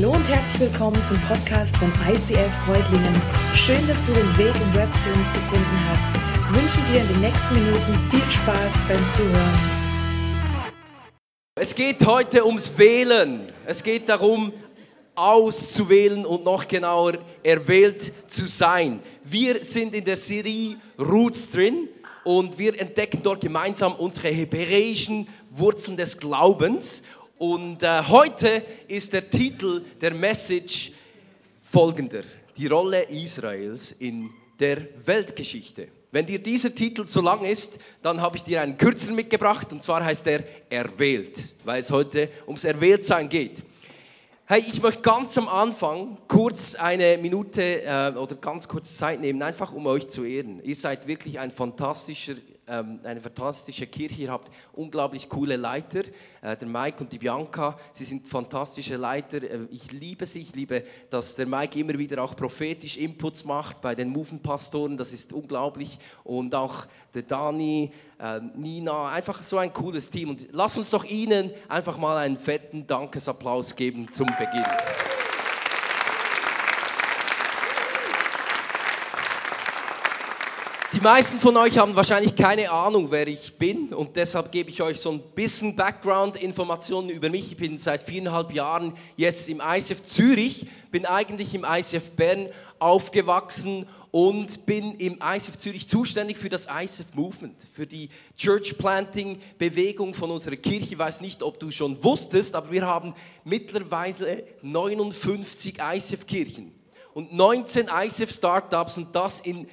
Hallo und herzlich willkommen zum Podcast von ICF Freudlingen. Schön, dass du den Weg im Web zu uns gefunden hast. Ich wünsche dir in den nächsten Minuten viel Spaß beim Zuhören. Es geht heute ums Wählen. Es geht darum, auszuwählen und noch genauer erwählt zu sein. Wir sind in der Serie Roots drin und wir entdecken dort gemeinsam unsere hebräischen Wurzeln des Glaubens. Und äh, heute ist der Titel der Message folgender. Die Rolle Israels in der Weltgeschichte. Wenn dir dieser Titel zu lang ist, dann habe ich dir einen kürzeren mitgebracht und zwar heißt er Erwählt, weil es heute ums Erwähltsein geht. Hey, ich möchte ganz am Anfang kurz eine Minute äh, oder ganz kurz Zeit nehmen, einfach um euch zu ehren. Ihr seid wirklich ein fantastischer eine fantastische Kirche. Ihr habt unglaublich coole Leiter, äh, der Mike und die Bianca. Sie sind fantastische Leiter. Äh, ich liebe sie. Ich liebe, dass der Mike immer wieder auch prophetisch Inputs macht bei den Movement-Pastoren. Das ist unglaublich. Und auch der Dani, äh, Nina, einfach so ein cooles Team. Und lass uns doch ihnen einfach mal einen fetten Dankesapplaus geben zum Beginn. Die meisten von euch haben wahrscheinlich keine Ahnung, wer ich bin und deshalb gebe ich euch so ein bisschen Background-Informationen über mich. Ich bin seit viereinhalb Jahren jetzt im ICF Zürich, bin eigentlich im ICF Bern aufgewachsen und bin im ICF Zürich zuständig für das ICF Movement, für die Church Planting Bewegung von unserer Kirche. Ich weiß nicht, ob du schon wusstest, aber wir haben mittlerweile 59 ICF Kirchen und 19 ICF Startups und das in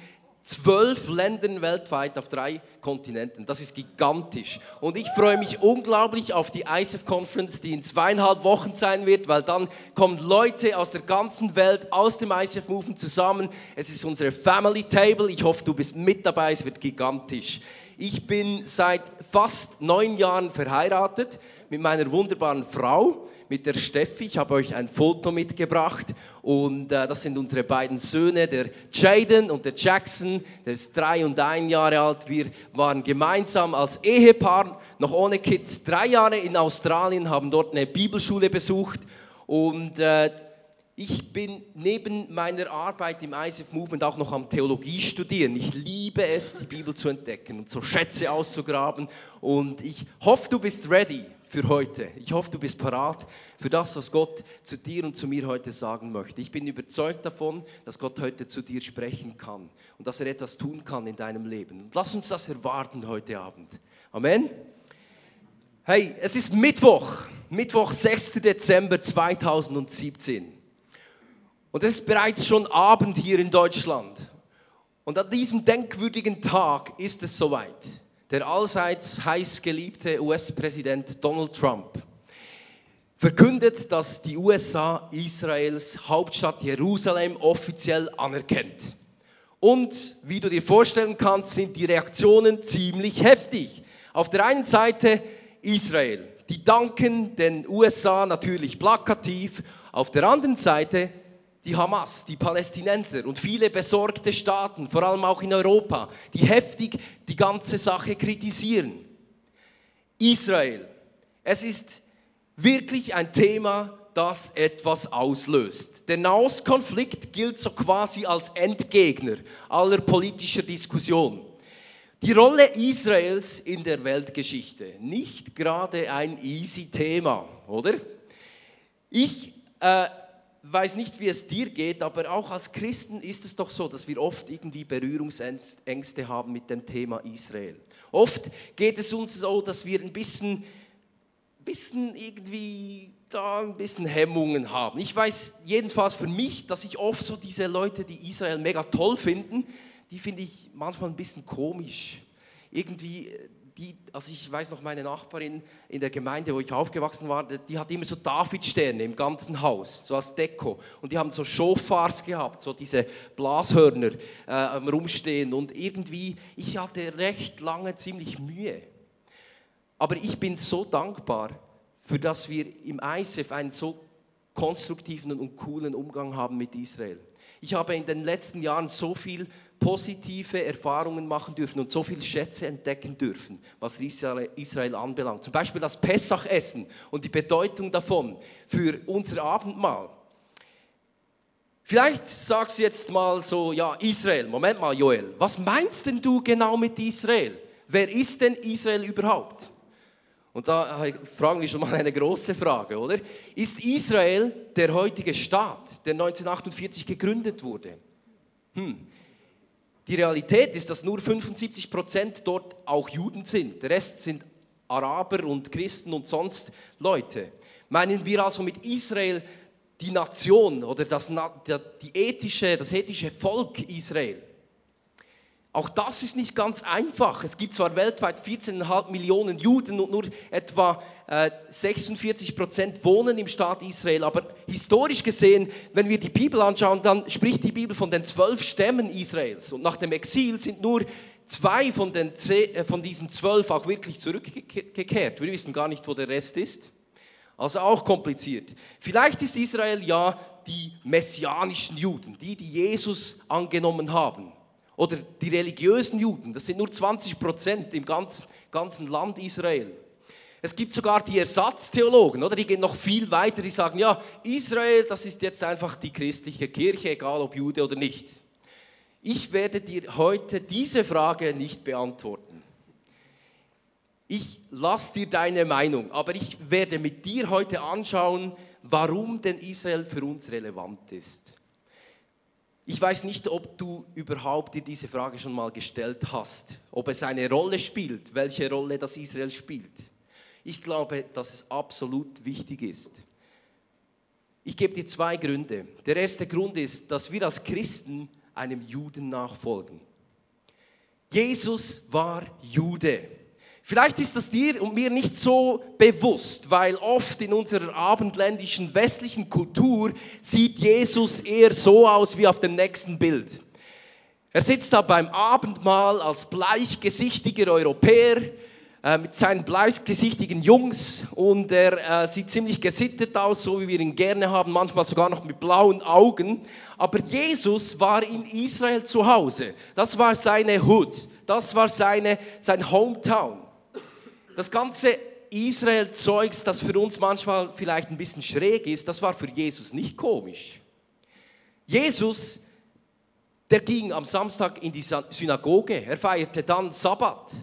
zwölf Ländern weltweit auf drei Kontinenten. Das ist gigantisch. Und ich freue mich unglaublich auf die ISF Conference, die in zweieinhalb Wochen sein wird, weil dann kommen Leute aus der ganzen Welt, aus dem ISF Movement zusammen. Es ist unsere Family Table. Ich hoffe, du bist mit dabei. Es wird gigantisch. Ich bin seit fast neun Jahren verheiratet mit meiner wunderbaren Frau mit der Steffi. Ich habe euch ein Foto mitgebracht und äh, das sind unsere beiden Söhne, der Jaden und der Jackson. Der ist drei und ein Jahre alt. Wir waren gemeinsam als Ehepaar, noch ohne Kids, drei Jahre in Australien, haben dort eine Bibelschule besucht und äh, ich bin neben meiner Arbeit im ISF Movement auch noch am Theologie studieren. Ich liebe es, die Bibel zu entdecken und so Schätze auszugraben. Und ich hoffe, du bist ready für heute. Ich hoffe, du bist parat für das, was Gott zu dir und zu mir heute sagen möchte. Ich bin überzeugt davon, dass Gott heute zu dir sprechen kann und dass er etwas tun kann in deinem Leben. Und lass uns das erwarten heute Abend. Amen. Hey, es ist Mittwoch, Mittwoch, 6. Dezember 2017. Und es ist bereits schon Abend hier in Deutschland. Und an diesem denkwürdigen Tag ist es soweit der allseits heiß geliebte US-Präsident Donald Trump verkündet, dass die USA Israels Hauptstadt Jerusalem offiziell anerkennt. Und wie du dir vorstellen kannst, sind die Reaktionen ziemlich heftig. Auf der einen Seite Israel, die danken den USA natürlich plakativ, auf der anderen Seite die Hamas, die Palästinenser und viele besorgte Staaten, vor allem auch in Europa, die heftig die ganze Sache kritisieren. Israel. Es ist wirklich ein Thema, das etwas auslöst. Der Nahostkonflikt gilt so quasi als Endgegner aller politischer Diskussion. Die Rolle Israels in der Weltgeschichte, nicht gerade ein easy Thema, oder? Ich äh, weiß nicht, wie es dir geht, aber auch als Christen ist es doch so, dass wir oft irgendwie Berührungsängste haben mit dem Thema Israel. Oft geht es uns so, dass wir ein bisschen, bisschen irgendwie da ein bisschen Hemmungen haben. Ich weiß jedenfalls für mich, dass ich oft so diese Leute, die Israel mega toll finden, die finde ich manchmal ein bisschen komisch. Irgendwie die, also ich weiß noch, meine Nachbarin in der Gemeinde, wo ich aufgewachsen war, die hat immer so Davidsterne im ganzen Haus, so als Deko. Und die haben so Shofars gehabt, so diese Blashörner äh, rumstehen. Und irgendwie, ich hatte recht lange ziemlich Mühe. Aber ich bin so dankbar, für dass wir im ISF einen so konstruktiven und coolen Umgang haben mit Israel. Ich habe in den letzten Jahren so viel positive Erfahrungen machen dürfen und so viele Schätze entdecken dürfen, was Israel, anbelangt. Zum Beispiel das Pessachessen und die Bedeutung davon für unser Abendmahl. Vielleicht sagst du jetzt mal so, ja, Israel, Moment mal, Joel, was meinst denn du genau mit Israel? Wer ist denn Israel überhaupt? Und da fragen wir schon mal eine große Frage, oder? Ist Israel der heutige Staat, der 1948 gegründet wurde? Hm. Die Realität ist, dass nur 75 Prozent dort auch Juden sind. Der Rest sind Araber und Christen und sonst Leute. Meinen wir also mit Israel die Nation oder das, die ethische, das ethische Volk Israel? Auch das ist nicht ganz einfach. Es gibt zwar weltweit 14,5 Millionen Juden und nur etwa äh, 46 Prozent wohnen im Staat Israel, aber historisch gesehen, wenn wir die Bibel anschauen, dann spricht die Bibel von den zwölf Stämmen Israels und nach dem Exil sind nur zwei von, den zehn, äh, von diesen zwölf auch wirklich zurückgekehrt. Wir wissen gar nicht, wo der Rest ist. Also auch kompliziert. Vielleicht ist Israel ja die messianischen Juden, die, die Jesus angenommen haben. Oder die religiösen Juden, das sind nur 20 Prozent im ganz, ganzen Land Israel. Es gibt sogar die Ersatztheologen, oder? Die gehen noch viel weiter, die sagen, ja, Israel, das ist jetzt einfach die christliche Kirche, egal ob Jude oder nicht. Ich werde dir heute diese Frage nicht beantworten. Ich lasse dir deine Meinung, aber ich werde mit dir heute anschauen, warum denn Israel für uns relevant ist. Ich weiß nicht, ob du überhaupt dir diese Frage schon mal gestellt hast, ob es eine Rolle spielt, welche Rolle das Israel spielt. Ich glaube, dass es absolut wichtig ist. Ich gebe dir zwei Gründe. Der erste Grund ist, dass wir als Christen einem Juden nachfolgen. Jesus war Jude. Vielleicht ist das dir und mir nicht so bewusst, weil oft in unserer abendländischen westlichen Kultur sieht Jesus eher so aus wie auf dem nächsten Bild. Er sitzt da beim Abendmahl als bleichgesichtiger Europäer äh, mit seinen bleichgesichtigen Jungs und er äh, sieht ziemlich gesittet aus, so wie wir ihn gerne haben, manchmal sogar noch mit blauen Augen. Aber Jesus war in Israel zu Hause. Das war seine Hood, das war seine, sein Hometown das ganze Israel-Zeugs, das für uns manchmal vielleicht ein bisschen schräg ist, das war für Jesus nicht komisch. Jesus, der ging am Samstag in die Synagoge, er feierte dann Sabbat,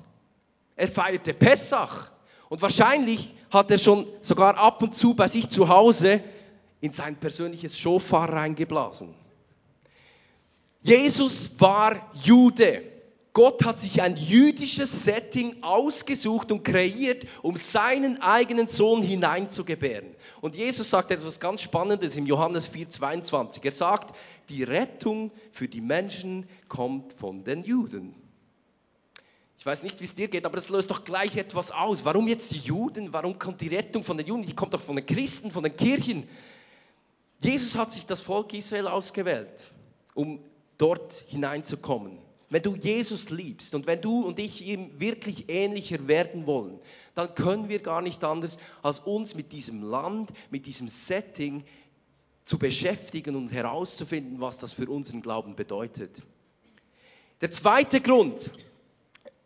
er feierte Pessach und wahrscheinlich hat er schon sogar ab und zu bei sich zu Hause in sein persönliches Schofar reingeblasen. Jesus war Jude. Gott hat sich ein jüdisches Setting ausgesucht und kreiert, um seinen eigenen Sohn hineinzugebären. Und Jesus sagt etwas ganz Spannendes im Johannes 4,22. Er sagt, die Rettung für die Menschen kommt von den Juden. Ich weiß nicht, wie es dir geht, aber es löst doch gleich etwas aus. Warum jetzt die Juden? Warum kommt die Rettung von den Juden? Die kommt doch von den Christen, von den Kirchen. Jesus hat sich das Volk Israel ausgewählt, um dort hineinzukommen. Wenn du Jesus liebst und wenn du und ich ihm wirklich ähnlicher werden wollen, dann können wir gar nicht anders, als uns mit diesem Land, mit diesem Setting zu beschäftigen und herauszufinden, was das für unseren Glauben bedeutet. Der zweite Grund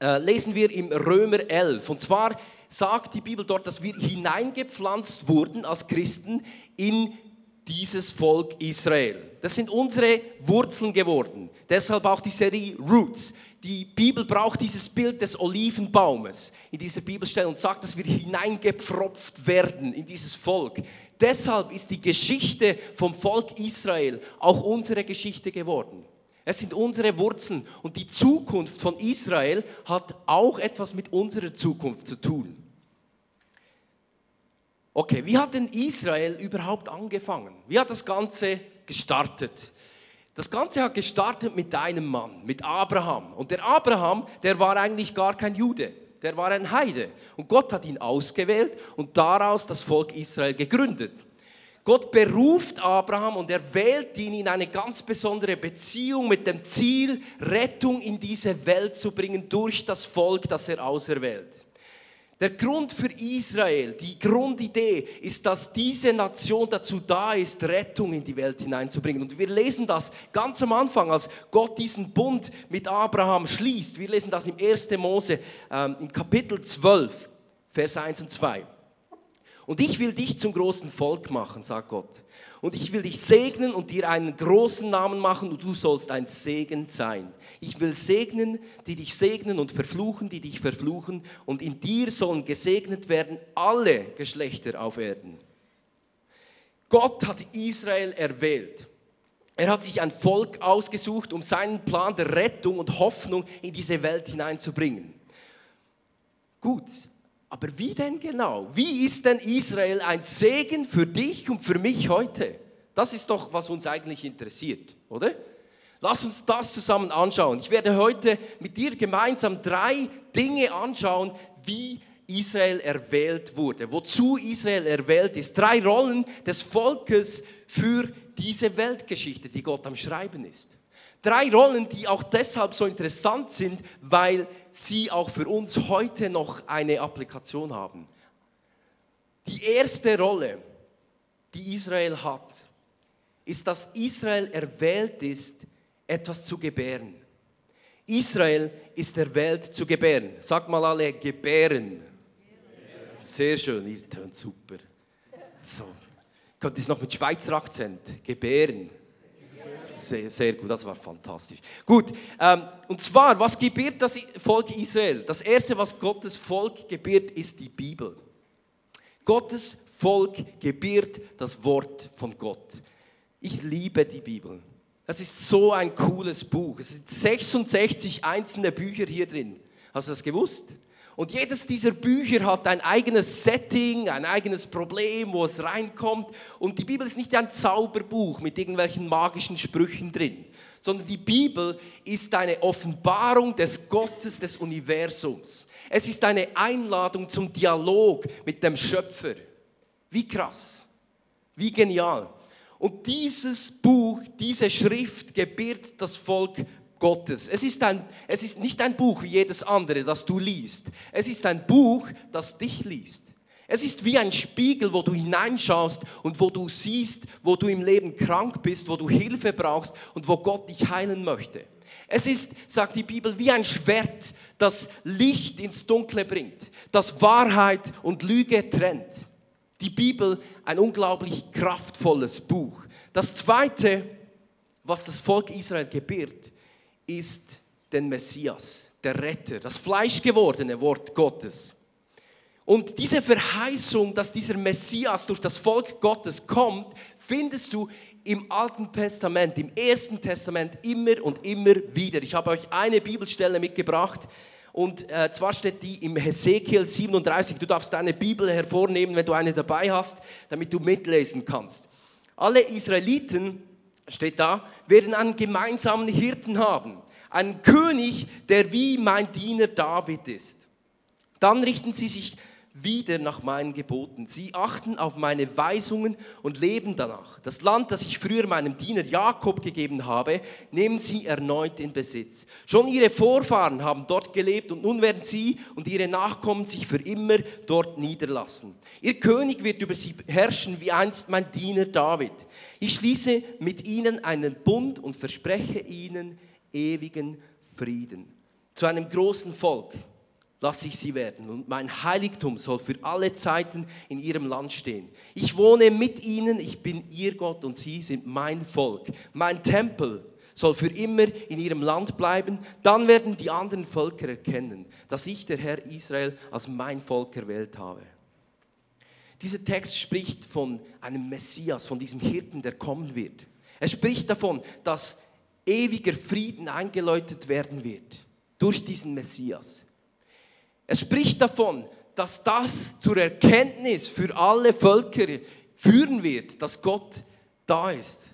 äh, lesen wir im Römer 11. Und zwar sagt die Bibel dort, dass wir hineingepflanzt wurden als Christen in dieses Volk Israel. Das sind unsere Wurzeln geworden. Deshalb auch die Serie Roots. Die Bibel braucht dieses Bild des Olivenbaumes in dieser Bibelstelle und sagt, dass wir hineingepfropft werden in dieses Volk. Deshalb ist die Geschichte vom Volk Israel auch unsere Geschichte geworden. Es sind unsere Wurzeln und die Zukunft von Israel hat auch etwas mit unserer Zukunft zu tun. Okay, wie hat denn Israel überhaupt angefangen? Wie hat das Ganze gestartet? Das Ganze hat gestartet mit einem Mann, mit Abraham. Und der Abraham, der war eigentlich gar kein Jude, der war ein Heide. Und Gott hat ihn ausgewählt und daraus das Volk Israel gegründet. Gott beruft Abraham und er wählt ihn in eine ganz besondere Beziehung mit dem Ziel, Rettung in diese Welt zu bringen durch das Volk, das er auserwählt. Der Grund für Israel, die Grundidee ist, dass diese Nation dazu da ist, Rettung in die Welt hineinzubringen. Und wir lesen das ganz am Anfang, als Gott diesen Bund mit Abraham schließt. Wir lesen das im 1. Mose, ähm, im Kapitel 12, Vers 1 und 2. Und ich will dich zum großen Volk machen, sagt Gott. Und ich will dich segnen und dir einen großen Namen machen und du sollst ein Segen sein. Ich will segnen, die dich segnen und verfluchen, die dich verfluchen. Und in dir sollen gesegnet werden alle Geschlechter auf Erden. Gott hat Israel erwählt. Er hat sich ein Volk ausgesucht, um seinen Plan der Rettung und Hoffnung in diese Welt hineinzubringen. Gut, aber wie denn genau? Wie ist denn Israel ein Segen für dich und für mich heute? Das ist doch, was uns eigentlich interessiert, oder? Lass uns das zusammen anschauen. Ich werde heute mit dir gemeinsam drei Dinge anschauen, wie Israel erwählt wurde, wozu Israel erwählt ist. Drei Rollen des Volkes für diese Weltgeschichte, die Gott am Schreiben ist. Drei Rollen, die auch deshalb so interessant sind, weil sie auch für uns heute noch eine Applikation haben. Die erste Rolle, die Israel hat, ist, dass Israel erwählt ist, etwas zu gebären. Israel ist erwählt zu gebären. Sag mal alle, gebären. Sehr schön, ihr tönt super. So. Könnt ihr es noch mit Schweizer Akzent? Gebären. Sehr, sehr gut, das war fantastisch. Gut, ähm, und zwar, was gebiert das Volk Israel? Das erste, was Gottes Volk gebiert, ist die Bibel. Gottes Volk gebiert das Wort von Gott. Ich liebe die Bibel. Das ist so ein cooles Buch. Es sind 66 einzelne Bücher hier drin. Hast du das gewusst? Und jedes dieser Bücher hat ein eigenes Setting, ein eigenes Problem, wo es reinkommt. Und die Bibel ist nicht ein Zauberbuch mit irgendwelchen magischen Sprüchen drin, sondern die Bibel ist eine Offenbarung des Gottes des Universums. Es ist eine Einladung zum Dialog mit dem Schöpfer. Wie krass, wie genial. Und dieses Buch, diese Schrift gebiert das Volk Gottes. Es ist, ein, es ist nicht ein Buch wie jedes andere, das du liest. Es ist ein Buch, das dich liest. Es ist wie ein Spiegel, wo du hineinschaust und wo du siehst, wo du im Leben krank bist, wo du Hilfe brauchst und wo Gott dich heilen möchte. Es ist, sagt die Bibel, wie ein Schwert, das Licht ins Dunkle bringt, das Wahrheit und Lüge trennt. Die Bibel, ein unglaublich kraftvolles Buch. Das Zweite, was das Volk Israel gebiert, ist den Messias, der Retter, das fleischgewordene Wort Gottes. Und diese Verheißung, dass dieser Messias durch das Volk Gottes kommt, findest du im Alten Testament, im Ersten Testament immer und immer wieder. Ich habe euch eine Bibelstelle mitgebracht und äh, zwar steht die im Hesekiel 37. Du darfst deine Bibel hervornehmen, wenn du eine dabei hast, damit du mitlesen kannst. Alle Israeliten steht da, werden einen gemeinsamen Hirten haben. Einen König, der wie mein Diener David ist. Dann richten sie sich wieder nach meinen Geboten. Sie achten auf meine Weisungen und leben danach. Das Land, das ich früher meinem Diener Jakob gegeben habe, nehmen sie erneut in Besitz. Schon ihre Vorfahren haben dort gelebt und nun werden sie und ihre Nachkommen sich für immer dort niederlassen. Ihr König wird über sie herrschen wie einst mein Diener David. Ich schließe mit ihnen einen Bund und verspreche ihnen ewigen Frieden. Zu einem großen Volk lasse ich sie werden und mein Heiligtum soll für alle Zeiten in ihrem Land stehen. Ich wohne mit ihnen, ich bin ihr Gott und sie sind mein Volk. Mein Tempel soll für immer in ihrem Land bleiben. Dann werden die anderen Völker erkennen, dass ich, der Herr Israel, als mein Volk erwählt habe. Dieser Text spricht von einem Messias, von diesem Hirten, der kommen wird. Er spricht davon, dass ewiger Frieden eingeläutet werden wird durch diesen Messias. Es spricht davon, dass das zur Erkenntnis für alle Völker führen wird, dass Gott da ist.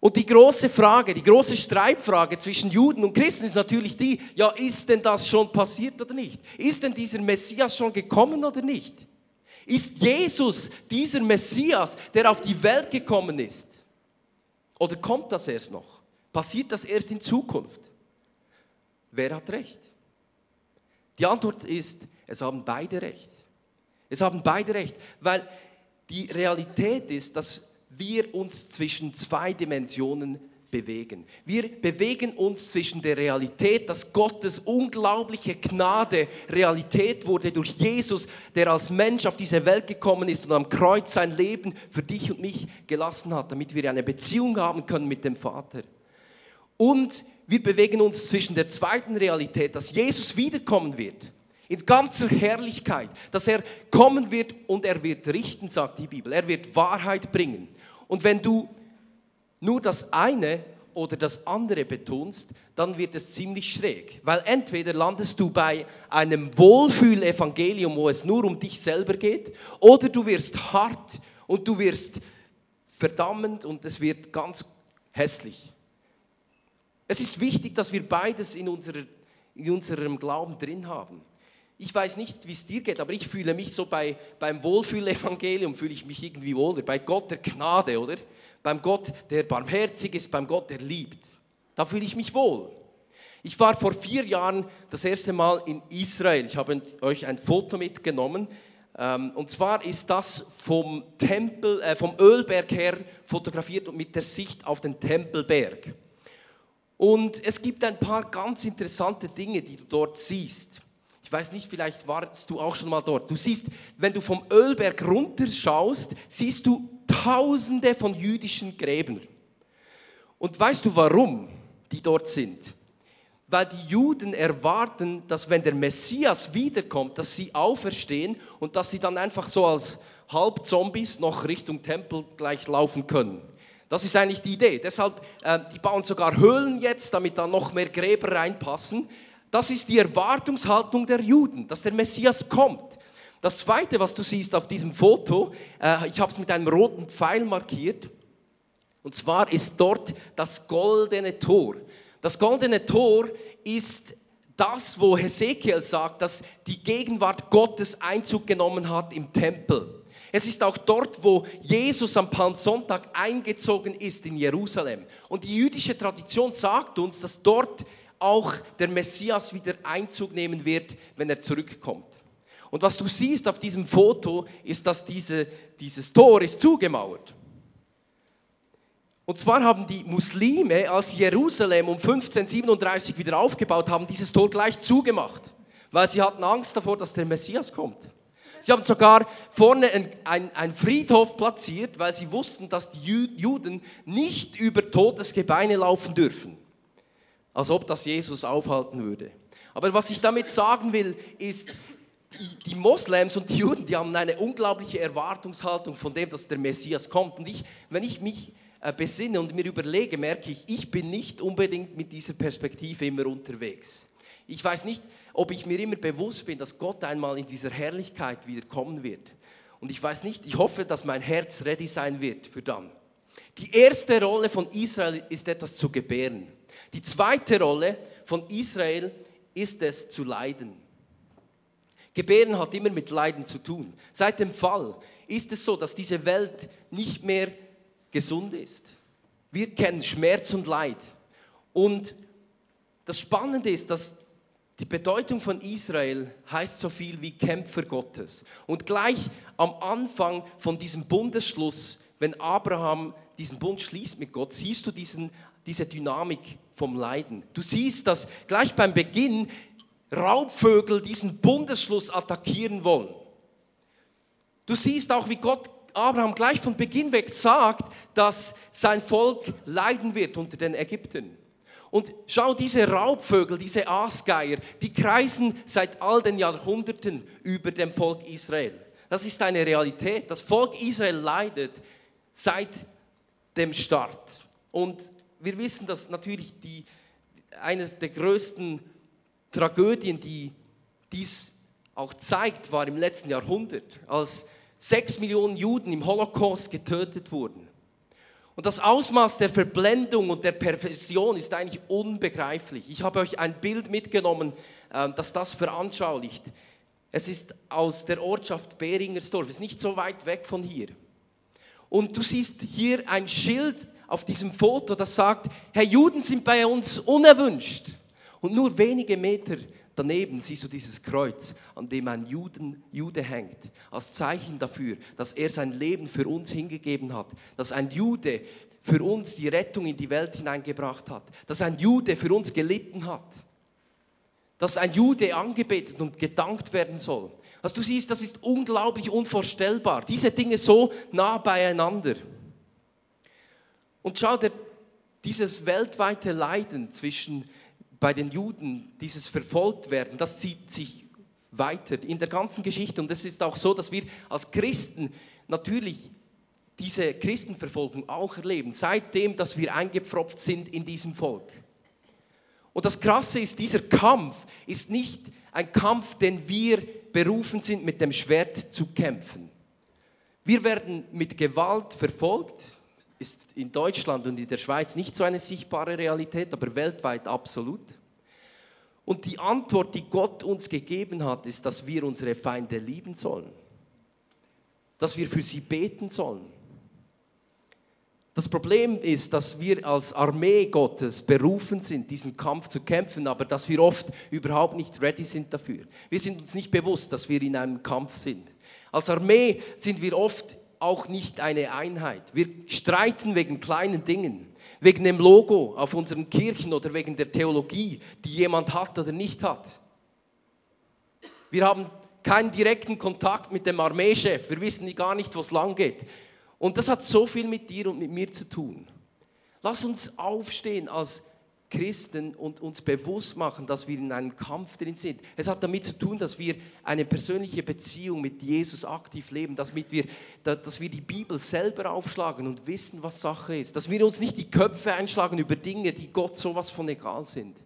Und die große Frage, die große Streitfrage zwischen Juden und Christen ist natürlich die, ja, ist denn das schon passiert oder nicht? Ist denn dieser Messias schon gekommen oder nicht? Ist Jesus dieser Messias, der auf die Welt gekommen ist? Oder kommt das erst noch? Passiert das erst in Zukunft? Wer hat recht? Die Antwort ist, es haben beide recht. Es haben beide recht, weil die Realität ist, dass wir uns zwischen zwei Dimensionen bewegen. Wir bewegen uns zwischen der Realität, dass Gottes unglaubliche Gnade Realität wurde durch Jesus, der als Mensch auf diese Welt gekommen ist und am Kreuz sein Leben für dich und mich gelassen hat, damit wir eine Beziehung haben können mit dem Vater. Und wir bewegen uns zwischen der zweiten Realität, dass Jesus wiederkommen wird in ganzer Herrlichkeit, dass er kommen wird und er wird richten, sagt die Bibel. Er wird Wahrheit bringen. Und wenn du nur das eine oder das andere betonst, dann wird es ziemlich schräg. Weil entweder landest du bei einem Wohlfühlevangelium, wo es nur um dich selber geht, oder du wirst hart und du wirst verdammend und es wird ganz hässlich. Es ist wichtig, dass wir beides in, unserer, in unserem Glauben drin haben. Ich weiß nicht, wie es dir geht, aber ich fühle mich so bei, beim Wohlfühlevangelium, fühle ich mich irgendwie wohler. Bei Gott der Gnade, oder? beim Gott, der barmherzig ist, beim Gott, der liebt. Da fühle ich mich wohl. Ich war vor vier Jahren das erste Mal in Israel. Ich habe euch ein Foto mitgenommen. Ähm, und zwar ist das vom Tempel, äh, vom Ölberg her fotografiert und mit der Sicht auf den Tempelberg. Und es gibt ein paar ganz interessante Dinge, die du dort siehst. Ich weiß nicht, vielleicht warst du auch schon mal dort. Du siehst, wenn du vom Ölberg runterschaust, siehst du Tausende von jüdischen Gräbern. Und weißt du warum die dort sind? Weil die Juden erwarten, dass wenn der Messias wiederkommt, dass sie auferstehen und dass sie dann einfach so als Halbzombies noch Richtung Tempel gleich laufen können. Das ist eigentlich die Idee. Deshalb, äh, die bauen sogar Höhlen jetzt, damit da noch mehr Gräber reinpassen. Das ist die Erwartungshaltung der Juden, dass der Messias kommt. Das zweite, was du siehst auf diesem Foto, äh, ich habe es mit einem roten Pfeil markiert, und zwar ist dort das goldene Tor. Das goldene Tor ist das, wo Hesekiel sagt, dass die Gegenwart Gottes Einzug genommen hat im Tempel. Es ist auch dort, wo Jesus am Palmsonntag eingezogen ist in Jerusalem. Und die jüdische Tradition sagt uns, dass dort auch der Messias wieder Einzug nehmen wird, wenn er zurückkommt. Und was du siehst auf diesem Foto, ist, dass diese, dieses Tor ist zugemauert. Und zwar haben die Muslime, als Jerusalem um 1537 wieder aufgebaut haben, dieses Tor gleich zugemacht, weil sie hatten Angst davor, dass der Messias kommt. Sie haben sogar vorne einen Friedhof platziert, weil sie wussten, dass die Juden nicht über totes Gebeine laufen dürfen. Als ob das Jesus aufhalten würde. Aber was ich damit sagen will, ist, die, Moslems und die Juden, die haben eine unglaubliche Erwartungshaltung von dem, dass der Messias kommt. Und ich, wenn ich mich äh, besinne und mir überlege, merke ich, ich bin nicht unbedingt mit dieser Perspektive immer unterwegs. Ich weiß nicht, ob ich mir immer bewusst bin, dass Gott einmal in dieser Herrlichkeit wieder kommen wird. Und ich weiß nicht, ich hoffe, dass mein Herz ready sein wird für dann. Die erste Rolle von Israel ist etwas zu gebären. Die zweite Rolle von Israel ist es zu leiden. Gebären hat immer mit Leiden zu tun. Seit dem Fall ist es so, dass diese Welt nicht mehr gesund ist. Wir kennen Schmerz und Leid. Und das Spannende ist, dass die Bedeutung von Israel heißt so viel wie Kämpfer Gottes. Und gleich am Anfang von diesem Bundesschluss, wenn Abraham diesen Bund schließt mit Gott, siehst du diesen, diese Dynamik vom Leiden. Du siehst, dass gleich beim Beginn Raubvögel diesen Bundesschluss attackieren wollen. Du siehst auch, wie Gott Abraham gleich von Beginn weg sagt, dass sein Volk leiden wird unter den Ägyptern. Und schau, diese Raubvögel, diese Aasgeier, die kreisen seit all den Jahrhunderten über dem Volk Israel. Das ist eine Realität. Das Volk Israel leidet seit dem Start. Und wir wissen, dass natürlich die, eines der größten Tragödien, die dies auch zeigt, war im letzten Jahrhundert, als sechs Millionen Juden im Holocaust getötet wurden. Und das Ausmaß der Verblendung und der Perversion ist eigentlich unbegreiflich. Ich habe euch ein Bild mitgenommen, ähm, das das veranschaulicht. Es ist aus der Ortschaft Beringersdorf, ist nicht so weit weg von hier. Und du siehst hier ein Schild auf diesem Foto, das sagt, Herr, Juden sind bei uns unerwünscht. Und nur wenige Meter daneben siehst du dieses Kreuz, an dem ein Juden, Jude hängt, als Zeichen dafür, dass er sein Leben für uns hingegeben hat, dass ein Jude für uns die Rettung in die Welt hineingebracht hat, dass ein Jude für uns gelitten hat, dass ein Jude angebetet und gedankt werden soll. Was du siehst, das ist unglaublich unvorstellbar. Diese Dinge so nah beieinander. Und schau dir dieses weltweite Leiden zwischen bei den Juden, dieses Verfolgtwerden, das zieht sich weiter in der ganzen Geschichte. Und es ist auch so, dass wir als Christen natürlich diese Christenverfolgung auch erleben, seitdem, dass wir eingepfropft sind in diesem Volk. Und das Krasse ist, dieser Kampf ist nicht ein Kampf, den wir berufen sind, mit dem Schwert zu kämpfen. Wir werden mit Gewalt verfolgt, ist in Deutschland und in der Schweiz nicht so eine sichtbare Realität, aber weltweit absolut. Und die Antwort, die Gott uns gegeben hat, ist, dass wir unsere Feinde lieben sollen, dass wir für sie beten sollen. Das Problem ist, dass wir als Armee Gottes berufen sind, diesen Kampf zu kämpfen, aber dass wir oft überhaupt nicht ready sind dafür. Wir sind uns nicht bewusst, dass wir in einem Kampf sind. Als Armee sind wir oft auch nicht eine Einheit. Wir streiten wegen kleinen Dingen, wegen dem Logo auf unseren Kirchen oder wegen der Theologie, die jemand hat oder nicht hat. Wir haben keinen direkten Kontakt mit dem Armeechef. Wir wissen gar nicht, wo es lang geht. Und das hat so viel mit dir und mit mir zu tun. Lass uns aufstehen als Christen und uns bewusst machen, dass wir in einem Kampf drin sind. Es hat damit zu tun, dass wir eine persönliche Beziehung mit Jesus aktiv leben, dass wir, dass wir die Bibel selber aufschlagen und wissen, was Sache ist, dass wir uns nicht die Köpfe einschlagen über Dinge, die Gott sowas von egal sind.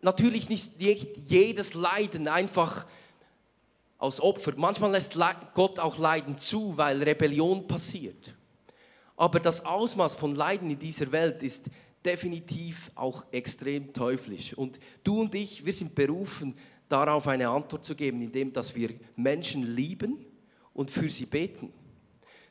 Natürlich nicht jedes Leiden einfach aus Opfer. Manchmal lässt Gott auch Leiden zu, weil Rebellion passiert. Aber das Ausmaß von Leiden in dieser Welt ist definitiv auch extrem teuflisch. Und du und ich, wir sind berufen, darauf eine Antwort zu geben, indem dass wir Menschen lieben und für sie beten.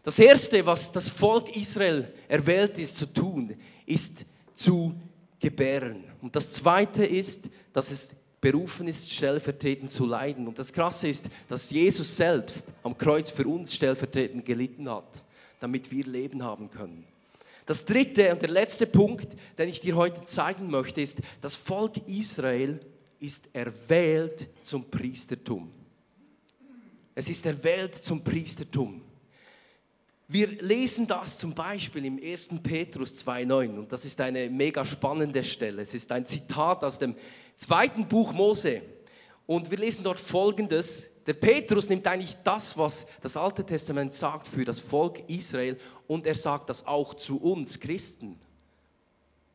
Das Erste, was das Volk Israel erwählt ist zu tun, ist zu gebären. Und das Zweite ist, dass es berufen ist, stellvertretend zu leiden. Und das Krasse ist, dass Jesus selbst am Kreuz für uns stellvertretend gelitten hat damit wir Leben haben können. Das dritte und der letzte Punkt, den ich dir heute zeigen möchte, ist, das Volk Israel ist erwählt zum Priestertum. Es ist erwählt zum Priestertum. Wir lesen das zum Beispiel im 1. Petrus 2.9 und das ist eine mega spannende Stelle. Es ist ein Zitat aus dem zweiten Buch Mose und wir lesen dort Folgendes. Der Petrus nimmt eigentlich das, was das Alte Testament sagt für das Volk Israel und er sagt das auch zu uns Christen.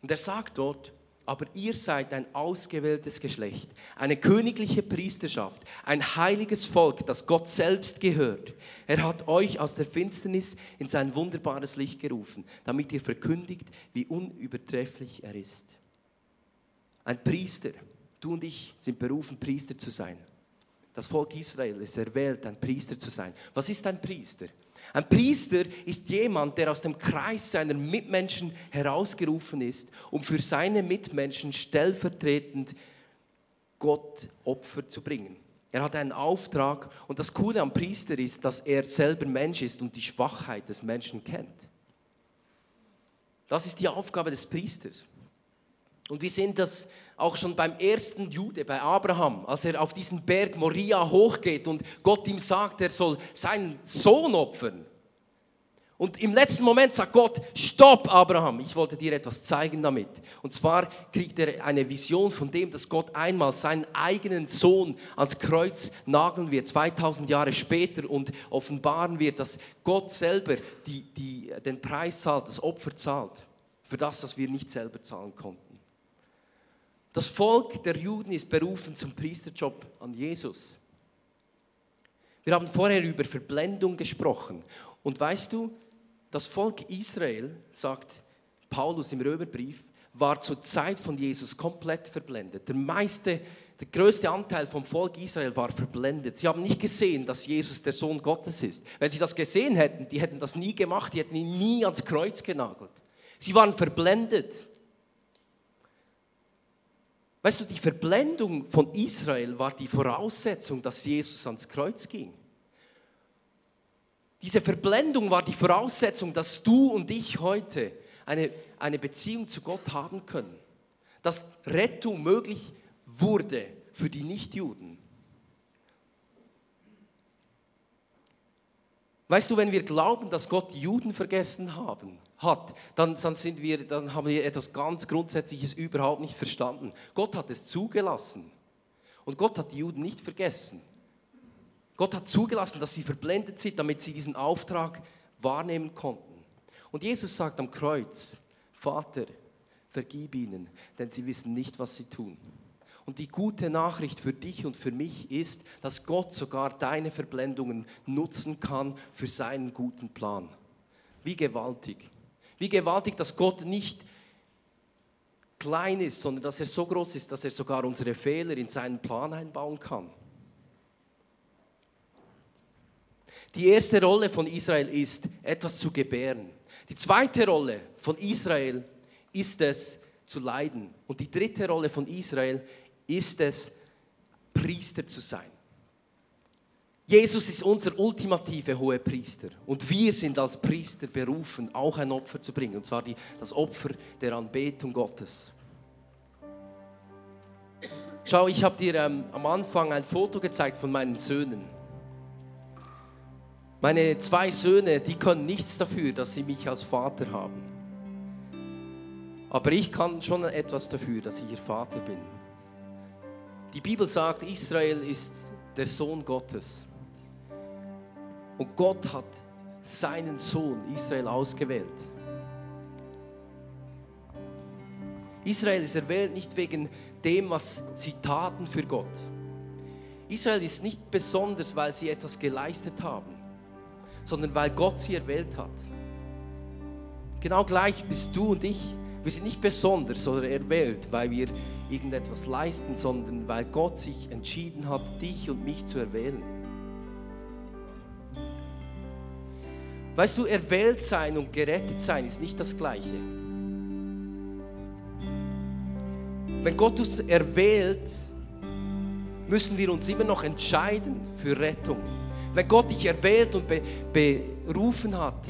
Und er sagt dort, aber ihr seid ein ausgewähltes Geschlecht, eine königliche Priesterschaft, ein heiliges Volk, das Gott selbst gehört. Er hat euch aus der Finsternis in sein wunderbares Licht gerufen, damit ihr verkündigt, wie unübertrefflich er ist. Ein Priester, du und ich sind berufen, Priester zu sein. Das Volk Israel ist erwählt, ein Priester zu sein. Was ist ein Priester? Ein Priester ist jemand, der aus dem Kreis seiner Mitmenschen herausgerufen ist, um für seine Mitmenschen stellvertretend Gott Opfer zu bringen. Er hat einen Auftrag und das Coole am Priester ist, dass er selber Mensch ist und die Schwachheit des Menschen kennt. Das ist die Aufgabe des Priesters. Und wir sehen das auch schon beim ersten Jude, bei Abraham, als er auf diesen Berg Moria hochgeht und Gott ihm sagt, er soll seinen Sohn opfern. Und im letzten Moment sagt Gott, stopp Abraham, ich wollte dir etwas zeigen damit. Und zwar kriegt er eine Vision von dem, dass Gott einmal seinen eigenen Sohn ans Kreuz nageln wird, 2000 Jahre später und offenbaren wird, dass Gott selber die, die, den Preis zahlt, das Opfer zahlt, für das, was wir nicht selber zahlen konnten. Das Volk der Juden ist berufen zum Priesterjob an Jesus. Wir haben vorher über Verblendung gesprochen. Und weißt du, das Volk Israel, sagt Paulus im Römerbrief, war zur Zeit von Jesus komplett verblendet. Der meiste, der größte Anteil vom Volk Israel war verblendet. Sie haben nicht gesehen, dass Jesus der Sohn Gottes ist. Wenn sie das gesehen hätten, die hätten das nie gemacht, die hätten ihn nie ans Kreuz genagelt. Sie waren verblendet. Weißt du, die Verblendung von Israel war die Voraussetzung, dass Jesus ans Kreuz ging. Diese Verblendung war die Voraussetzung, dass du und ich heute eine, eine Beziehung zu Gott haben können. Dass Rettung möglich wurde für die Nichtjuden. Weißt du, wenn wir glauben, dass Gott die Juden vergessen haben, hat, dann, dann, sind wir, dann haben wir etwas ganz Grundsätzliches überhaupt nicht verstanden. Gott hat es zugelassen. Und Gott hat die Juden nicht vergessen. Gott hat zugelassen, dass sie verblendet sind, damit sie diesen Auftrag wahrnehmen konnten. Und Jesus sagt am Kreuz, Vater, vergib ihnen, denn sie wissen nicht, was sie tun. Und die gute Nachricht für dich und für mich ist, dass Gott sogar deine Verblendungen nutzen kann für seinen guten Plan. Wie gewaltig. Wie gewaltig, dass Gott nicht klein ist, sondern dass er so groß ist, dass er sogar unsere Fehler in seinen Plan einbauen kann. Die erste Rolle von Israel ist, etwas zu gebären. Die zweite Rolle von Israel ist es, zu leiden. Und die dritte Rolle von Israel ist es, Priester zu sein. Jesus ist unser ultimative hohe Priester und wir sind als Priester berufen, auch ein Opfer zu bringen, und zwar die, das Opfer der Anbetung Gottes. Schau, ich habe dir ähm, am Anfang ein Foto gezeigt von meinen Söhnen. Meine zwei Söhne, die können nichts dafür, dass sie mich als Vater haben. Aber ich kann schon etwas dafür, dass ich ihr Vater bin. Die Bibel sagt, Israel ist der Sohn Gottes. Und Gott hat seinen Sohn Israel ausgewählt. Israel ist erwählt nicht wegen dem, was sie taten für Gott. Israel ist nicht besonders, weil sie etwas geleistet haben, sondern weil Gott sie erwählt hat. Genau gleich bist du und ich. Wir sind nicht besonders oder erwählt, weil wir irgendetwas leisten, sondern weil Gott sich entschieden hat, dich und mich zu erwählen. Weißt du, erwählt sein und gerettet sein ist nicht das Gleiche. Wenn Gott uns erwählt, müssen wir uns immer noch entscheiden für Rettung. Wenn Gott dich erwählt und be berufen hat,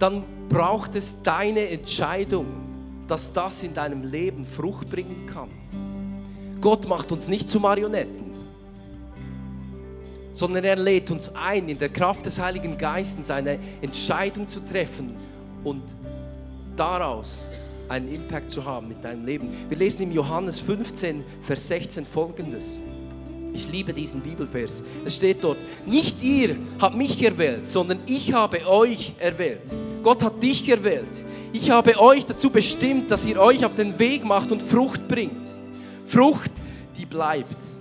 dann braucht es deine Entscheidung, dass das in deinem Leben Frucht bringen kann. Gott macht uns nicht zu Marionetten, sondern er lädt uns ein, in der Kraft des Heiligen Geistes eine Entscheidung zu treffen und daraus einen Impact zu haben mit deinem Leben. Wir lesen im Johannes 15, Vers 16 folgendes. Ich liebe diesen Bibelvers. Es steht dort, nicht ihr habt mich erwählt, sondern ich habe euch erwählt. Gott hat dich erwählt. Ich habe euch dazu bestimmt, dass ihr euch auf den Weg macht und Frucht bringt. Frucht, die bleibt.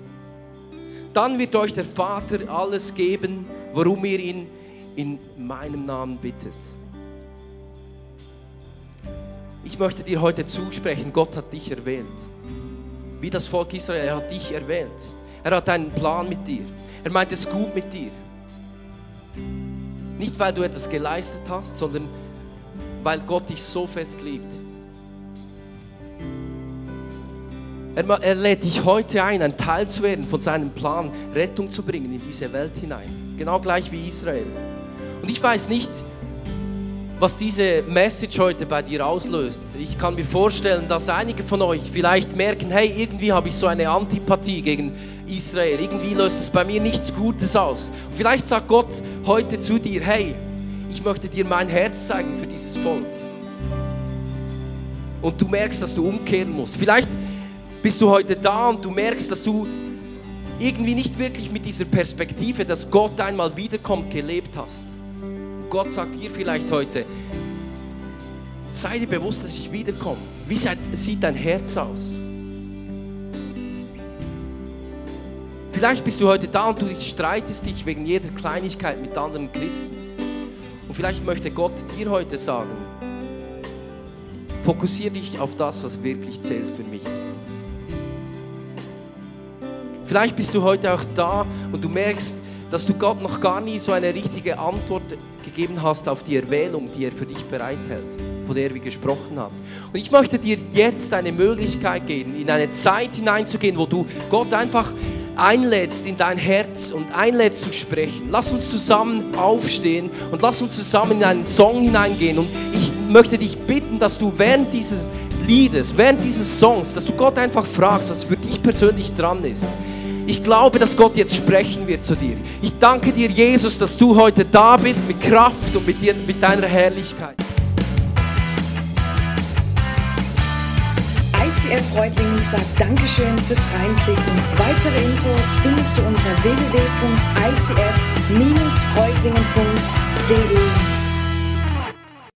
Dann wird euch der Vater alles geben, worum ihr ihn in meinem Namen bittet. Ich möchte dir heute zusprechen, Gott hat dich erwählt. Wie das Volk Israel, er hat dich erwählt. Er hat einen Plan mit dir. Er meint es gut mit dir. Nicht, weil du etwas geleistet hast, sondern weil Gott dich so fest liebt. Er, er lädt dich heute ein, ein Teil zu werden von seinem Plan, Rettung zu bringen in diese Welt hinein. Genau gleich wie Israel. Und ich weiß nicht, was diese Message heute bei dir auslöst. Ich kann mir vorstellen, dass einige von euch vielleicht merken, hey, irgendwie habe ich so eine Antipathie gegen Israel. Irgendwie löst es bei mir nichts Gutes aus. Und vielleicht sagt Gott heute zu dir, hey, ich möchte dir mein Herz zeigen für dieses Volk. Und du merkst, dass du umkehren musst. Vielleicht bist du heute da und du merkst, dass du irgendwie nicht wirklich mit dieser Perspektive, dass Gott einmal wiederkommt, gelebt hast. Gott sagt dir vielleicht heute, sei dir bewusst, dass ich wiederkomme. Wie sieht dein Herz aus? Vielleicht bist du heute da und du streitest dich wegen jeder Kleinigkeit mit anderen Christen. Und vielleicht möchte Gott dir heute sagen, fokussiere dich auf das, was wirklich zählt für mich. Vielleicht bist du heute auch da und du merkst, dass du Gott noch gar nie so eine richtige Antwort gegeben hast auf die Erwählung, die er für dich bereithält, von der wir gesprochen haben. Und ich möchte dir jetzt eine Möglichkeit geben, in eine Zeit hineinzugehen, wo du Gott einfach einlädst in dein Herz und einlädst zu sprechen. Lass uns zusammen aufstehen und lass uns zusammen in einen Song hineingehen. Und ich möchte dich bitten, dass du während dieses Liedes, während dieses Songs, dass du Gott einfach fragst, was für dich persönlich dran ist. Ich glaube, dass Gott jetzt sprechen wird zu dir. Ich danke dir, Jesus, dass du heute da bist mit Kraft und mit, dir, mit deiner Herrlichkeit. ICF Reutlingen sagt Dankeschön fürs Reinklicken. Weitere Infos findest du unter www.icf-reutlingen.de.